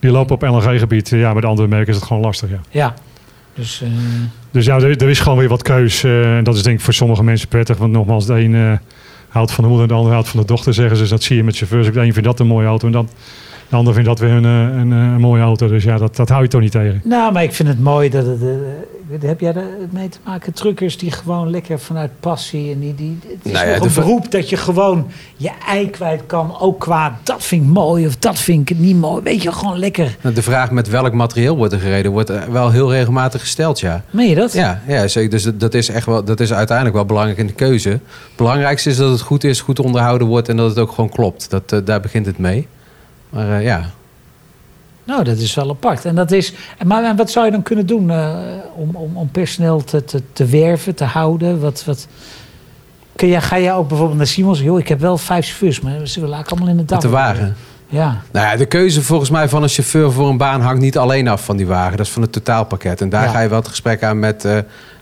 Die lopen op LNG-gebied. Ja, met andere merken is het gewoon lastig, ja. Ja. Dus, uh... dus ja, er, er, is gewoon weer wat keus. Uh, en dat is denk ik voor sommige mensen prettig. Want nogmaals, de een uh, houdt van de moeder en de ander houdt van de dochter, zeggen ze. Dus dat zie je met chauffeurs. De een vindt dat een mooie auto en dan de ander vindt dat weer een, een, een, mooie auto. Dus ja, dat, dat hou je toch niet tegen. Nou, maar ik vind het mooi dat het heb jij er mee te maken? Truckers die gewoon lekker vanuit passie en die, die het is nou ja, een beroep dat je gewoon je ei kwijt kan, ook qua dat vind ik mooi of dat vind ik niet mooi. Weet je, gewoon lekker. Nou, de vraag met welk materieel wordt er gereden, wordt wel heel regelmatig gesteld, ja. Meen je dat? Ja, ja zeker. Dus dat is echt wel, dat is uiteindelijk wel belangrijk in de keuze. Het belangrijkste is dat het goed is, goed onderhouden wordt en dat het ook gewoon klopt. Dat, uh, daar begint het mee. Maar uh, ja, nou, dat is wel apart. En dat is, maar wat zou je dan kunnen doen uh, om, om, om personeel te, te, te werven, te houden? Wat, wat, kun je, ga je ook bijvoorbeeld naar Simons? Joh, ik heb wel vijf chauffeurs, maar ze willen eigenlijk allemaal in de dag. de wagen. Ja. Nou ja, de keuze volgens mij van een chauffeur voor een baan hangt niet alleen af van die wagen. Dat is van het totaalpakket. En daar ga je wel het gesprek aan met, uh,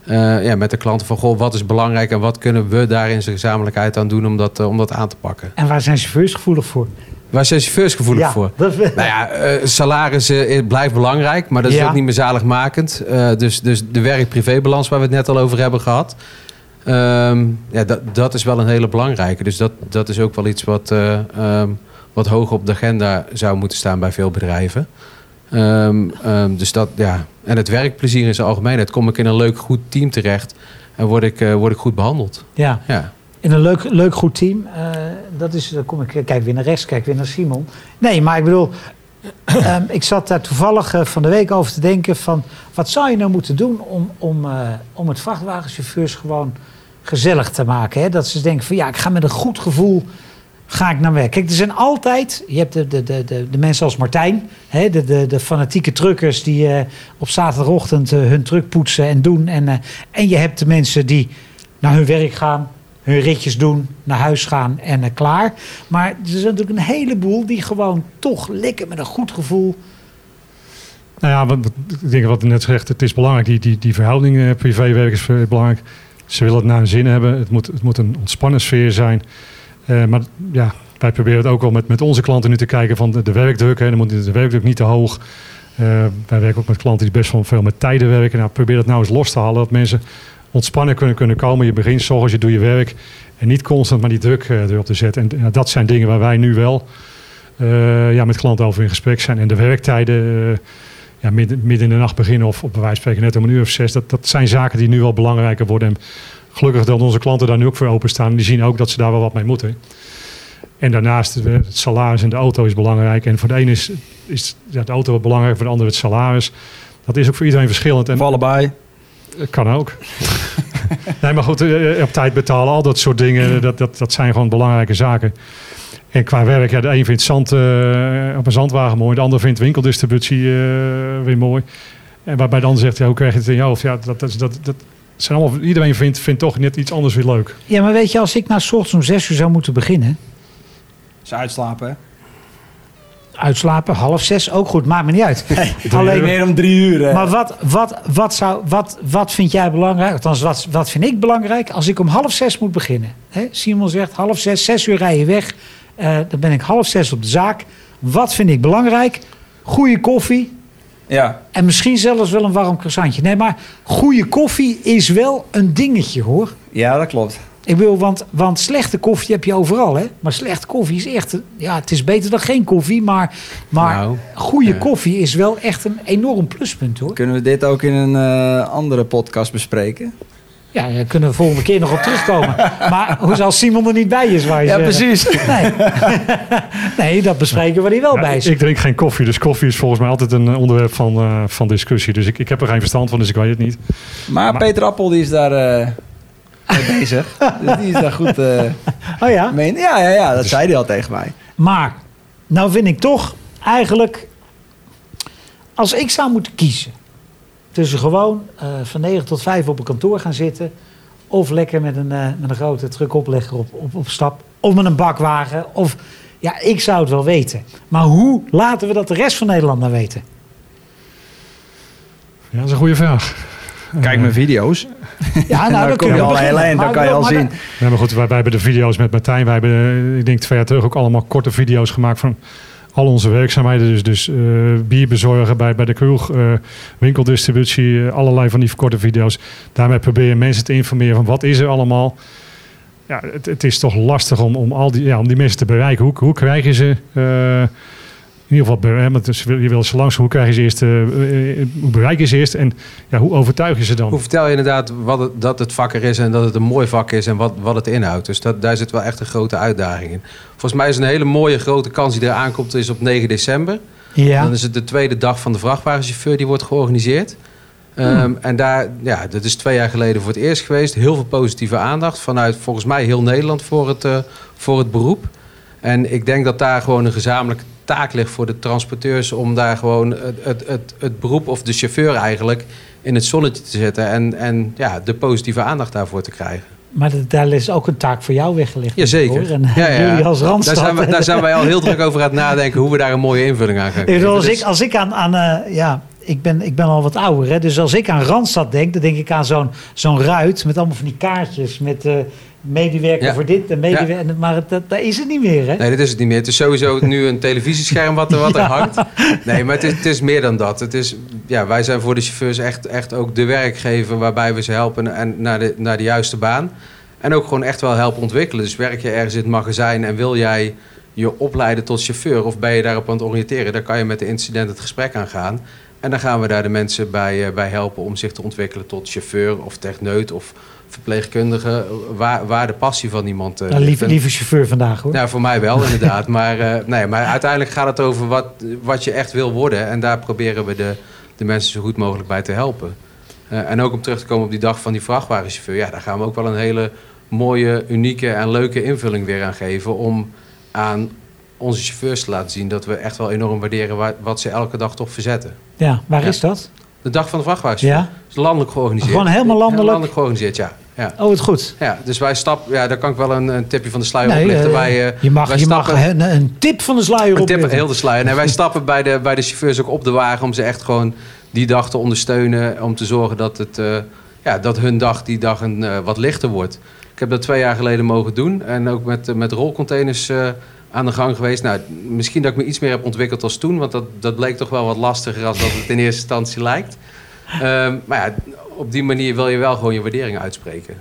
uh, ja, met de klanten van... Goh, wat is belangrijk en wat kunnen we daar in zijn gezamenlijkheid aan doen om dat, om dat aan te pakken. En waar zijn chauffeurs gevoelig voor? Waar zijn chauffeurs gevoelig ja, voor? Dat... Nou ja, uh, salaris uh, blijft belangrijk, maar dat is ook niet meer zaligmakend. Uh, dus, dus de werk-privébalans waar we het net al over hebben gehad. Um, ja, dat, dat is wel een hele belangrijke. Dus dat, dat is ook wel iets wat, um, wat hoog op de agenda zou moeten staan bij veel bedrijven. Um, dus dat, ja. En het werkplezier in zijn algemeenheid. Kom ik in een leuk, goed team terecht en word ik, word ik goed behandeld. Ja. ja in een leuk, leuk goed team. Uh, dat is, dan kom ik, kijk weer naar rechts, kijk weer naar Simon. Nee, maar ik bedoel, um, ik zat daar toevallig uh, van de week over te denken van... wat zou je nou moeten doen om, om, om het vrachtwagenchauffeurs gewoon gezellig te maken? Hè? Dat ze denken van ja, ik ga met een goed gevoel ga ik naar werk. Kijk, er zijn altijd, je hebt de, de, de, de, mensen als Martijn, hè, de, de, de fanatieke truckers die op zaterdagochtend hun truck poetsen en doen. En, en je hebt de mensen die naar hun werk gaan, hun ritjes doen, naar huis gaan en uh, klaar. Maar er zijn natuurlijk een heleboel die gewoon toch lekker met een goed gevoel. Nou ja, wat, ik denk wat net zegt, het is belangrijk. Die, die, die verhouding uh, privéwerk is belangrijk. Ze willen het naar hun zin hebben. Het moet, het moet een ontspannen sfeer zijn. Maar ja, wij proberen het ook wel met, met onze klanten nu te kijken van de, werkdruk. Hè. Dan moet de werkdruk niet te hoog. Wij werken ook met klanten die best wel veel met tijden werken. Nou, probeer dat nou eens los te halen. Dat mensen ontspannen kunnen, kunnen komen. Je begint zorgen, je doet je werk. En niet constant maar die druk uh, erop te zetten. En dat zijn dingen waar wij nu wel uh, ja, met klanten over in gesprek zijn. En de werktijden, uh, ja, midden, midden in de nacht beginnen of op bij wijze van spreken net om een uur of zes. Dat, dat zijn zaken die nu wel belangrijker worden. En gelukkig dat onze klanten daar nu ook voor openstaan. Die zien ook dat ze daar wel wat mee moeten. En daarnaast, eh, het salaris en de auto is belangrijk. En voor de ene is, is de auto wat belangrijk, voor de ander het salaris. Dat is ook voor iedereen verschillend. En Of allebei. Kan ook. *laughs* nee, maar goed, eh, op tijd betalen, al dat soort dingen, dat, dat, dat zijn gewoon belangrijke zaken. En qua werk, ja, de een vindt zand eh, op een zandwagen mooi, de ander vindt winkeldistributie eh, weer mooi. En waarbij ander zegt, ja, hoe krijg je het in je hoofd? Ja, dat, dat, dat, dat zijn allemaal, iedereen vindt, vindt toch net iets anders weer leuk. Ja, maar weet je, als ik nou 's ochtends om zes uur zou moeten beginnen... Ze uitslapen, hè? Uitslapen, half zes, ook goed, maakt me niet uit. *laughs* Alleen meer om drie uur, hè? Maar wat, wat, wat, zou, wat, wat vind jij belangrijk? Althans, wat, wat vind ik belangrijk als ik om half zes moet beginnen? Hè? Simon zegt half zes, zes uur rij je weg. Eh, dan ben ik half zes op de zaak. Wat vind ik belangrijk? Goede koffie. Ja. En misschien zelfs wel een warm croissantje. Nee, maar goede koffie is wel een dingetje hoor. ja, dat klopt. Ik wil, want, want slechte koffie heb je overal, hè? Maar slechte koffie is echt, ja, het is beter dan geen koffie, maar, maar Nou, goede ja. koffie is wel echt een enorm pluspunt, hoor. Kunnen we dit ook in een eh, andere podcast bespreken? Ja, daar kunnen we volgende keer nog op terugkomen. *laughs* maar hoe als Simon er niet bij is, waar je Ja, zeggen. precies. Nee. *laughs* nee, dat bespreken waar hij wel Ja, bij is. ik drink geen koffie, dus koffie is volgens mij altijd een eh, onderwerp van, eh, van discussie. Dus ik, ik heb er geen verstand van, dus ik weet het niet. Maar, Maar- Peter Appel die is daar eh, mee bezig. *laughs* Dus die is daar goed eh oh ja? mee. Ja, ja, ja, dat zei hij al tegen mij. Maar, nou vind ik toch eigenlijk, als ik zou moeten kiezen tussen gewoon eh, van 9 tot 5 op een kantoor gaan zitten, of lekker met een, eh, met een grote truckoplegger op, op, op stap, of met een bakwagen, of ja, ik zou het wel weten. Maar hoe laten we dat de rest van Nederland nou weten? Ja, dat is een goede vraag. Kijk mijn video's. *laughs* Ja, nou, Dan dan kom je we al heel eind, dan Maar kan je al zien. Ja, maar goed, wij, wij hebben de video's met Martijn. Wij hebben, eh, ik denk twee jaar terug ook allemaal korte video's gemaakt van al onze werkzaamheden. Dus, dus eh, bier bezorgen bij, bij de kroeg, eh, winkeldistributie, allerlei van die korte video's. Daarmee probeer je mensen te informeren van wat is er allemaal. Ja, het, het is toch lastig om, om, al die, ja, om die mensen te bereiken. Hoe, hoe krijg je ze... eh, in ieder geval, be- hè, want dus je wil ze langs. Hoe krijg je ze eerst? eh, eh, hoe bereik je ze eerst? En ja, hoe overtuig je ze dan? Hoe vertel je inderdaad wat het, dat het vak er is en dat het een mooi vak is en wat, wat het inhoudt? Dus dat, daar zit wel echt een grote uitdaging in. Volgens mij is een hele mooie grote kans die er aankomt, is op 9 december. Ja. Dan is het de tweede dag van de vrachtwagenchauffeur die wordt georganiseerd. Ehm, En daar, ja, dat is twee jaar geleden voor het eerst geweest. Heel veel positieve aandacht vanuit volgens mij heel Nederland voor het, eh, voor het beroep. En ik denk dat daar gewoon een gezamenlijke taak ligt voor de transporteurs om daar gewoon het, het, het, het beroep of de chauffeur eigenlijk in het zonnetje te zetten en, en ja, de positieve aandacht daarvoor te krijgen. Maar dat- daar is ook een taak voor jou weggelegd. Jazeker. hoor. En Ja, ja. jullie als Randstad. Daar zijn, we, daar zijn wij al heel druk over aan het nadenken hoe we daar een mooie invulling aan gaan *laughs* geven. bedoel, als, Dus- ik, als ik aan, aan eh, ja, ik ben, ik ben al wat ouder, hè, dus als ik aan Randstad denk, dan denk ik aan zo'n zo'n ruit met allemaal van die kaartjes met eh medewerker Ja. voor dit en medewerker, maar het, dat, dat is het niet meer, hè? Nee, dat is het niet meer. Het is sowieso nu een televisiescherm wat, er, wat er *laughs* hangt. Nee, maar het is, het is meer dan dat. Het is, ja, wij zijn voor de chauffeurs echt, echt ook de werkgever waarbij we ze helpen en naar, de, naar de juiste baan. En ook gewoon echt wel helpen ontwikkelen. Dus werk je ergens in het magazijn en wil jij je opleiden tot chauffeur of ben je daarop aan het oriënteren, dan kan je met de incident het gesprek aangaan. En dan gaan we daar de mensen bij, eh, bij helpen om zich te ontwikkelen tot chauffeur of techneut of verpleegkundige. Waar, waar de passie van iemand eh Nou, lieve, lieve chauffeur vandaag, hoor. ja, voor mij wel *laughs* inderdaad. maar, eh, nee, maar uiteindelijk gaat het over wat, wat je echt wil worden. En daar proberen we de, de mensen zo goed mogelijk bij te helpen. En ook om terug te komen op die dag van die vrachtwagenchauffeur. Ja, daar gaan we ook wel een hele mooie, unieke en leuke invulling weer aan geven. Om aan onze chauffeurs te laten zien dat we echt wel enorm waarderen wa- wat ze elke dag toch verzetten. Ja, waar Ja. is dat? De dag van de vrachtwagenchauffeur Ja? is landelijk georganiseerd. Gewoon helemaal landelijk? landelijk georganiseerd, ja. ja. Oh, het goed. Ja, dus wij stappen, ja, daar kan ik wel een, een tipje van de sluier Nee, oplichten. eh, wij, eh, je mag, wij je mag stappen- een, een tip van de sluier een op. tip, heel de sluier. Nee, wij *laughs* stappen bij de, bij de chauffeurs ook op de wagen om ze echt gewoon die dag te ondersteunen. Om te zorgen dat, het, eh, ja, dat hun dag die dag een, wat lichter wordt. Ik heb dat twee jaar geleden mogen doen. En ook met, met rolcontainers aan de gang geweest. Nou, misschien dat ik me iets meer heb ontwikkeld als toen. Want dat, dat bleek toch wel wat lastiger dan dat het in eerste instantie lijkt. Ehm, maar ja, op die manier wil je wel gewoon je waardering uitspreken.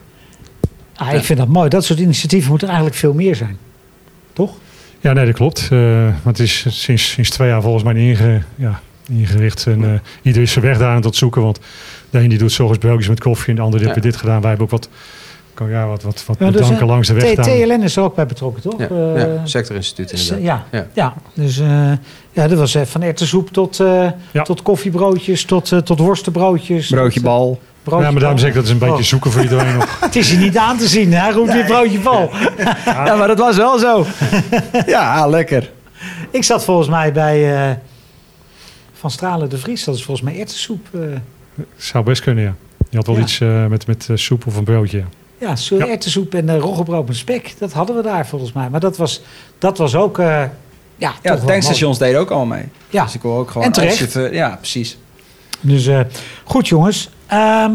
Ah, ik vind dat mooi. Dat soort initiatieven moeten eigenlijk veel meer zijn. Toch? Ja, nee, dat klopt. Eh, want het is sinds, sinds twee jaar volgens mij inge, ja, ingericht. En eh iedereen is zijn weg daar aan het zoeken. Want de een die doet zorgens broodjes met koffie en de ander die Ja. heeft dit gedaan. Wij hebben ook wat Kan, ja, wat, wat, wat Ja, dus, bedanken eh, langs de weg staan. TLN is er ook bij betrokken, toch? Ja, Eh, ja, sectorinstituut s- inderdaad. ja, Ja. ja. dus eh, ja, dat was eh, van erwtensoep tot, eh, Ja. tot koffiebroodjes, tot, eh, tot worstenbroodjes. Broodje tot, eh, bal. broodje ja, maar daarom zeg ik dat is een beetje Oh. zoeken voor iedereen nog. *laughs* Het is hier niet aan te zien, hè? roept weer broodje bal. *laughs* Ja, maar dat was wel zo. ja, lekker. Ik zat volgens mij bij eh, Van Stralen de Vries. Dat is volgens mij erwtensoep. eh Zou best kunnen, ja. Je had wel Ja. iets eh, met, met eh, soep of een broodje. Ja. ja, Ja. erwtensoep en uh, roggebrood met spek. Dat hadden we daar volgens mij. Maar dat was, dat was ook... eh, ja, Ja, de tankstations deden ook allemaal mee. Ja, Dus ik wil ook gewoon... En terecht. ja, precies. dus eh, goed jongens. Ehm,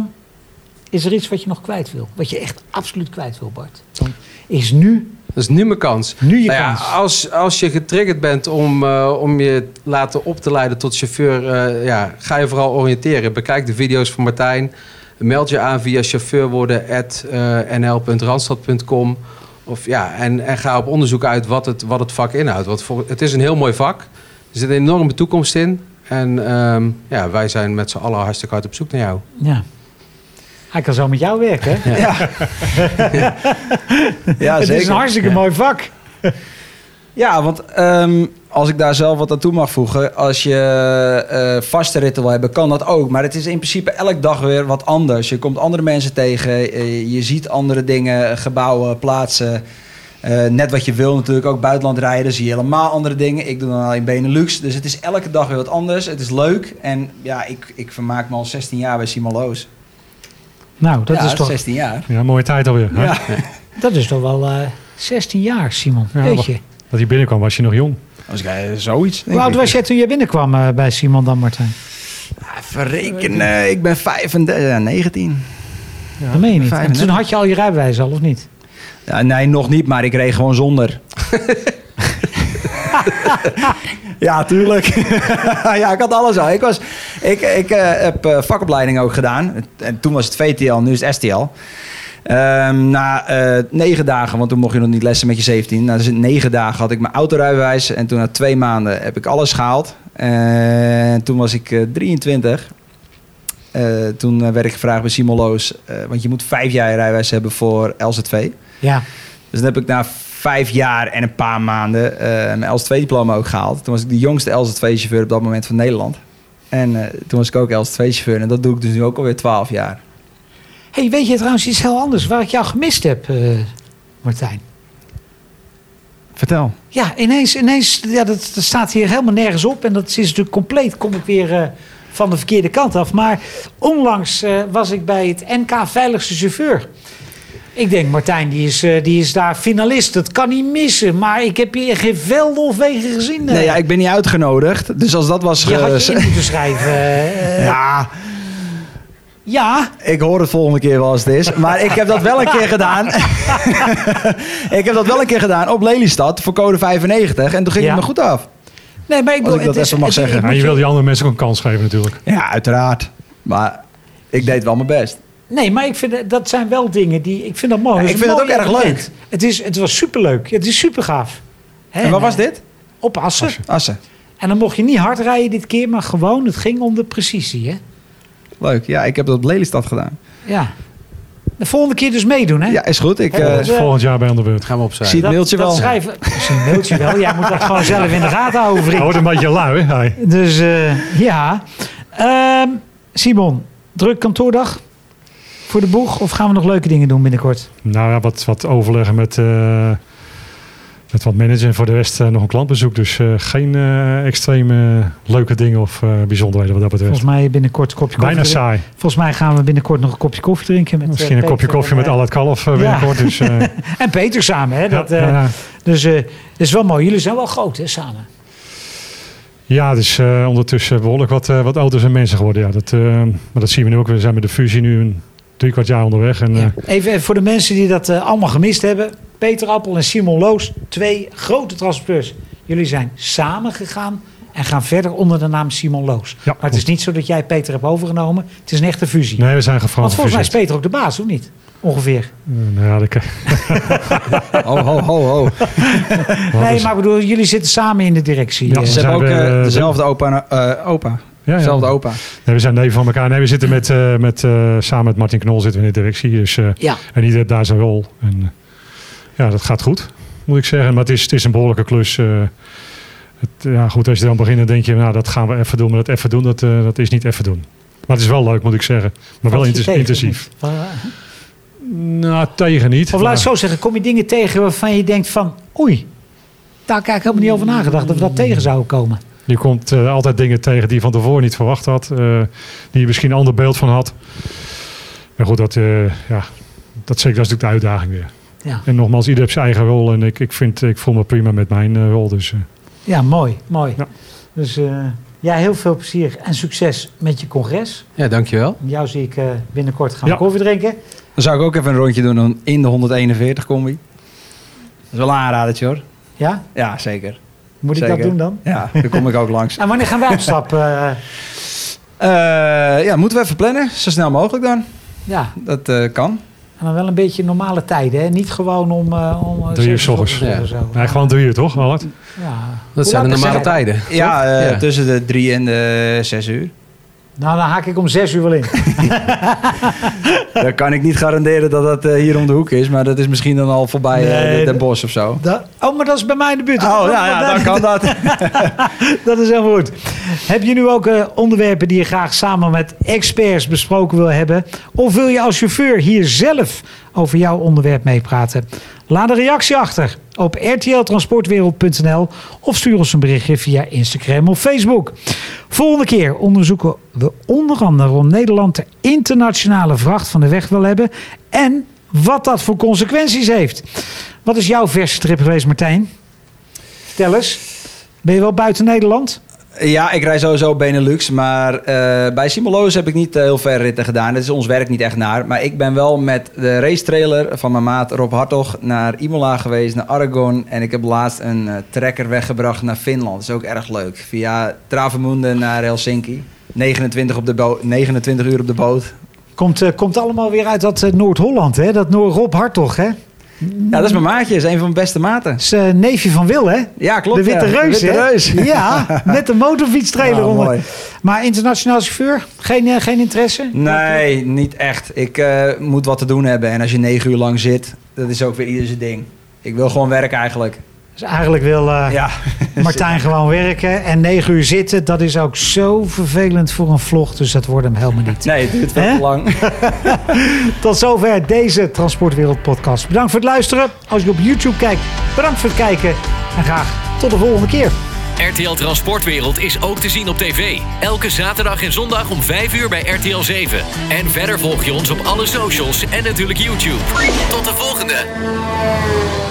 is er iets wat je nog kwijt wil? Wat je echt absoluut kwijt wil, Bart? Dan is nu, Dat is nu mijn kans. nu je Nou ja, kans. als, als je getriggerd bent om, eh, om je laten op te leiden tot chauffeur, eh, ja, ga je vooral oriënteren. Bekijk de video's van Martijn. Meld je aan via chauffeurworden.nl.randstad.com. Of ja, en, en ga op onderzoek uit wat het, wat het vak inhoudt. Want voor, het is een heel mooi vak. Er zit een enorme toekomst in. En ehm, ja, wij zijn met z'n allen hartstikke hard op zoek naar jou. Ja. Hij kan zo met jou werken, hè? Ja, *laughs* ja het zeker. is een hartstikke Ja. mooi vak. Ja, want ehm, als ik daar zelf wat aan toe mag voegen, als je eh, vaste ritten wil hebben, kan dat ook. Maar het is in principe elke dag weer wat anders. Je komt andere mensen tegen, eh, je ziet andere dingen, gebouwen, plaatsen. Eh, net wat je wil natuurlijk, ook buitenland rijden, zie je helemaal andere dingen. Ik doe dan alleen Benelux, dus het is elke dag weer wat anders. Het is leuk en ja, ik, ik vermaak me al 16 jaar bij Simon Loos. Nou, dat, ja, is toch, 16 jaar. Ja, mooie tijd alweer. hè? Ja. dat is toch wel eh 16 jaar, Simon. Ja, Weet je. Dat hij binnenkwam was je nog jong. Als ik, zoiets. Hoe oud was jij toen jij binnenkwam eh, bij Simon dan, Martijn? Verrekenen, ik ben 35, ja, 19. Ja. dat meen je niet. En 35. toen had je al je rijbewijs al, of niet? Ja, nee, nog niet, maar ik reed gewoon zonder. *laughs* ja, tuurlijk. *laughs* ja, ik had alles al. Ik, was, ik, ik eh, heb eh, vakopleiding ook gedaan. En toen was het VTL, nu is het STL. Ehm, na eh, negen dagen, want toen mocht je nog niet lessen met je 17. Na dus negen dagen had ik mijn autorijbewijs. En toen na twee maanden heb ik alles gehaald. En toen was ik eh, 23. Eh, toen eh, werd ik gevraagd bij Simon Loos. eh, want je moet vijf jaar je rijbewijs hebben voor LZ2. Ja. Dus dan heb ik na vijf jaar en een paar maanden eh, mijn LZ2-diploma ook gehaald. Toen was ik de jongste LZ2-chauffeur op dat moment van Nederland. En eh, toen was ik ook LZ2-chauffeur. En dat doe ik dus nu ook alweer twaalf jaar. Hey, weet je trouwens iets heel anders waar ik jou gemist heb, eh, Martijn? Vertel. Ja, ineens, ineens ja, dat, dat staat hier helemaal nergens op. En dat is natuurlijk compleet, kom ik weer eh, van de verkeerde kant af. Maar onlangs eh, was ik bij het NK Veiligste Chauffeur. Ik denk, Martijn, die is, die is daar finalist. Dat kan niet missen. Maar ik heb hier geen velden of wegen gezien. Nee, ja, ik ben niet uitgenodigd. Dus als dat was... Je had je in moeten schrijven. ja, ja, ik hoor het volgende keer wel als het is. Maar ik heb dat wel een keer gedaan. *laughs* ik heb dat wel een keer gedaan op Lelystad voor code 95. En toen ging Ja. het me goed af. nee, maar ik, Als bedoel, ik dat het is- even mag het- zeggen. moet je wil die andere mensen ook een kans geven natuurlijk. Ja, uiteraard. Maar ik deed wel mijn best. Nee, maar ik vind dat- zijn wel dingen die ik vind dat mooi. Ja, ik vind het ook erg element. Het, is, het was superleuk. Het is super gaaf. Hè, En waar was dit? Op Assen. Assen. En dan mocht je niet hard rijden dit keer, maar gewoon, het ging om de precisie. Hè? Leuk. Ja, ik heb dat op Lelystad gedaan. Ja. De volgende keer dus meedoen, hè? Ja, is goed. Ik eh, dat Dat is volgend jaar bij aan de beurt. Gaan we opzij. zie het dat, mailtje dat wel. schrijven. *laughs* Zie een mailtje wel. Jij moet dat gewoon zelf in de gaten houden, vriend. wordt een beetje lui, hè? Dus eh, ja. Ehm, Simon, druk kantoordag voor de boeg? Of gaan we nog leuke dingen doen binnenkort? Nou ja, wat, wat overleggen met, eh, met wat manager. En voor de rest eh, nog een klantbezoek. Dus eh, geen eh, extreme leuke dingen of bijzonderheden wat dat betreft. Volgens mij binnenkort een kopje koffie. Bijna drinken. saai. Volgens mij gaan we binnenkort nog een kopje koffie drinken. Met, Misschien een kopje koffie en, met eh, al het kalf eh, ja. binnenkort. Dus, *laughs* En Peter samen, hè? Dat, ja. Dus dat is wel mooi. Jullie zijn wel groot, hè, samen. Ja, dus eh, ondertussen behoorlijk wat, eh, wat auto's en mensen geworden. Ja, dat, maar dat zien we nu ook. We zijn met de fusie nu een drie kwart jaar onderweg. En, Ja. Even even voor de mensen die dat allemaal gemist hebben. Peter Appel en Simon Loos, twee grote transporteurs. Jullie zijn samen gegaan en gaan verder onder de naam Simon Loos. Ja, maar het is niet zo dat jij Peter hebt overgenomen. Het is een echte fusie. nee, we zijn gewoon Want volgens mij is. Peter ook de baas, of niet? Ongeveer. Eh, nou ja, dat, *laughs* Ho, ho, ho, ho. *laughs* nee, maar bedoel, jullie zitten samen in de directie. Ja. Ze Zijn hebben ook we, eh, eh, dezelfde opa, eh, opa Ja, ja. Zelfde opa. Nee, we zijn neven van elkaar. Nee, we zitten met, eh, met, eh, samen met Martin Knol zitten we in de directie. Dus, eh, Ja. En ieder heeft daar zijn rol. En, ja, dat gaat goed, moet ik zeggen. Maar het is, het is een behoorlijke klus. eh. het, ja, goed, als je dan begint, dan denk je, nou, dat gaan we even doen. Maar dat even doen, dat, eh, dat is niet even doen. Maar het is wel leuk, moet ik zeggen. Maar wel intensief. Nou, tegen niet. Of laat het zo zeggen, kom je dingen tegen waarvan je denkt van... Oei, daar heb ik helemaal niet over nagedacht dat we dat tegen zouden komen. Je komt eh, altijd dingen tegen die je van tevoren niet verwacht had. die je misschien een ander beeld van had. Maar goed, dat, ja, dat, zeker, dat is natuurlijk de uitdaging weer. Ja, En nogmaals, ieder heeft zijn eigen rol. En ik, ik, vind, ik voel me prima met mijn eh, rol. Dus, eh, ja mooi, mooi. Ja. Dus eh, ja, heel veel plezier en succes met je congres. Ja, dankjewel. Jou zie ik eh, binnenkort gaan Ja. koffie drinken. Dan zou ik ook even een rondje doen dan in de 141 combi. Dat is wel een aanradertje hoor. Ja, Ja, zeker. moet ik Zeker. dat doen dan? Ja, daar kom ik ook langs. *laughs* En wanneer gaan wij op stap? eh, *laughs* Eh, ja, moeten we even plannen. Zo snel mogelijk dan. ja, Dat eh, kan. En dan wel een beetje normale tijden. Hè? Niet gewoon om... eh om eh, Drie uur s ochtends. zo. nee, gewoon drie uur toch, Allard? Ja. Dat Hoe zijn de normale tijden. Ja, eh, Ja. tussen de drie en de zes uur. Nou, dan haak ik om zes uur wel in. *laughs* Dan kan ik niet garanderen dat dat eh, hier om de hoek is. Maar dat is misschien dan al voorbij eh, Nee, de, dat- bos of zo. Dat- oh, maar dat is bij mij in de buurt. Oh, ja, ja, dan kan dat. *laughs* Dat is heel goed. Heb je nu ook eh, onderwerpen die je graag samen met experts besproken wil hebben? Of wil je als chauffeur hier zelf over jouw onderwerp meepraten? Laat een reactie achter op rtltransportwereld.nl of stuur ons een berichtje via Instagram of Facebook. Volgende keer onderzoeken we onder andere waarom Nederland de internationale vracht van de weg wil hebben en wat dat voor consequenties heeft. Wat is jouw verse trip geweest, Martijn? Vertel eens. Ben je wel buiten Nederland? Ja, ik rij sowieso Benelux. Maar eh, bij Simoloos heb ik niet eh, heel ver ritten gedaan. Dat is ons werk niet echt naar. Maar ik ben wel met de racetrailer van mijn maat Rob Hartog naar Imola geweest, naar Aragon. En ik heb laatst een eh, trekker weggebracht naar Finland. Dat is ook erg leuk. Via Travemünde naar Helsinki. 29, op de boot, 29 uur op de boot. Komt, komt allemaal weer uit dat Noord-Holland, hè? Dat Noord Rob Hartog, hè? Ja, dat is mijn maatje. Dat is een van mijn beste maten. Is eh, neefje van Wil, hè? Ja, klopt. de Witte ja. Reus, De Witte hè? Reus. *laughs* Ja, *laughs* met de motorfietstrailer Ah, onder. mooi. Maar internationaal chauffeur? Geen, eh, geen interesse? Nee, niet echt. Ik eh, moet wat te doen hebben. En als je negen uur lang zit, dat is ook weer ieder zijn ding. Ik wil gewoon werken eigenlijk. Dus eigenlijk wil eh, Ja. *laughs* Martijn gewoon werken en negen uur zitten. Dat is ook zo vervelend voor een vlog, dus dat wordt hem helemaal niet. Nee, het duurt te lang. *laughs* Tot zover deze Transportwereld podcast. Bedankt voor het luisteren. Als je op YouTube kijkt, bedankt voor het kijken. En graag tot de volgende keer. RTL Transportwereld is ook te zien op tv. Elke zaterdag en zondag om 5 uur bij RTL 7. En verder volg je ons op alle socials en natuurlijk YouTube. Tot de volgende!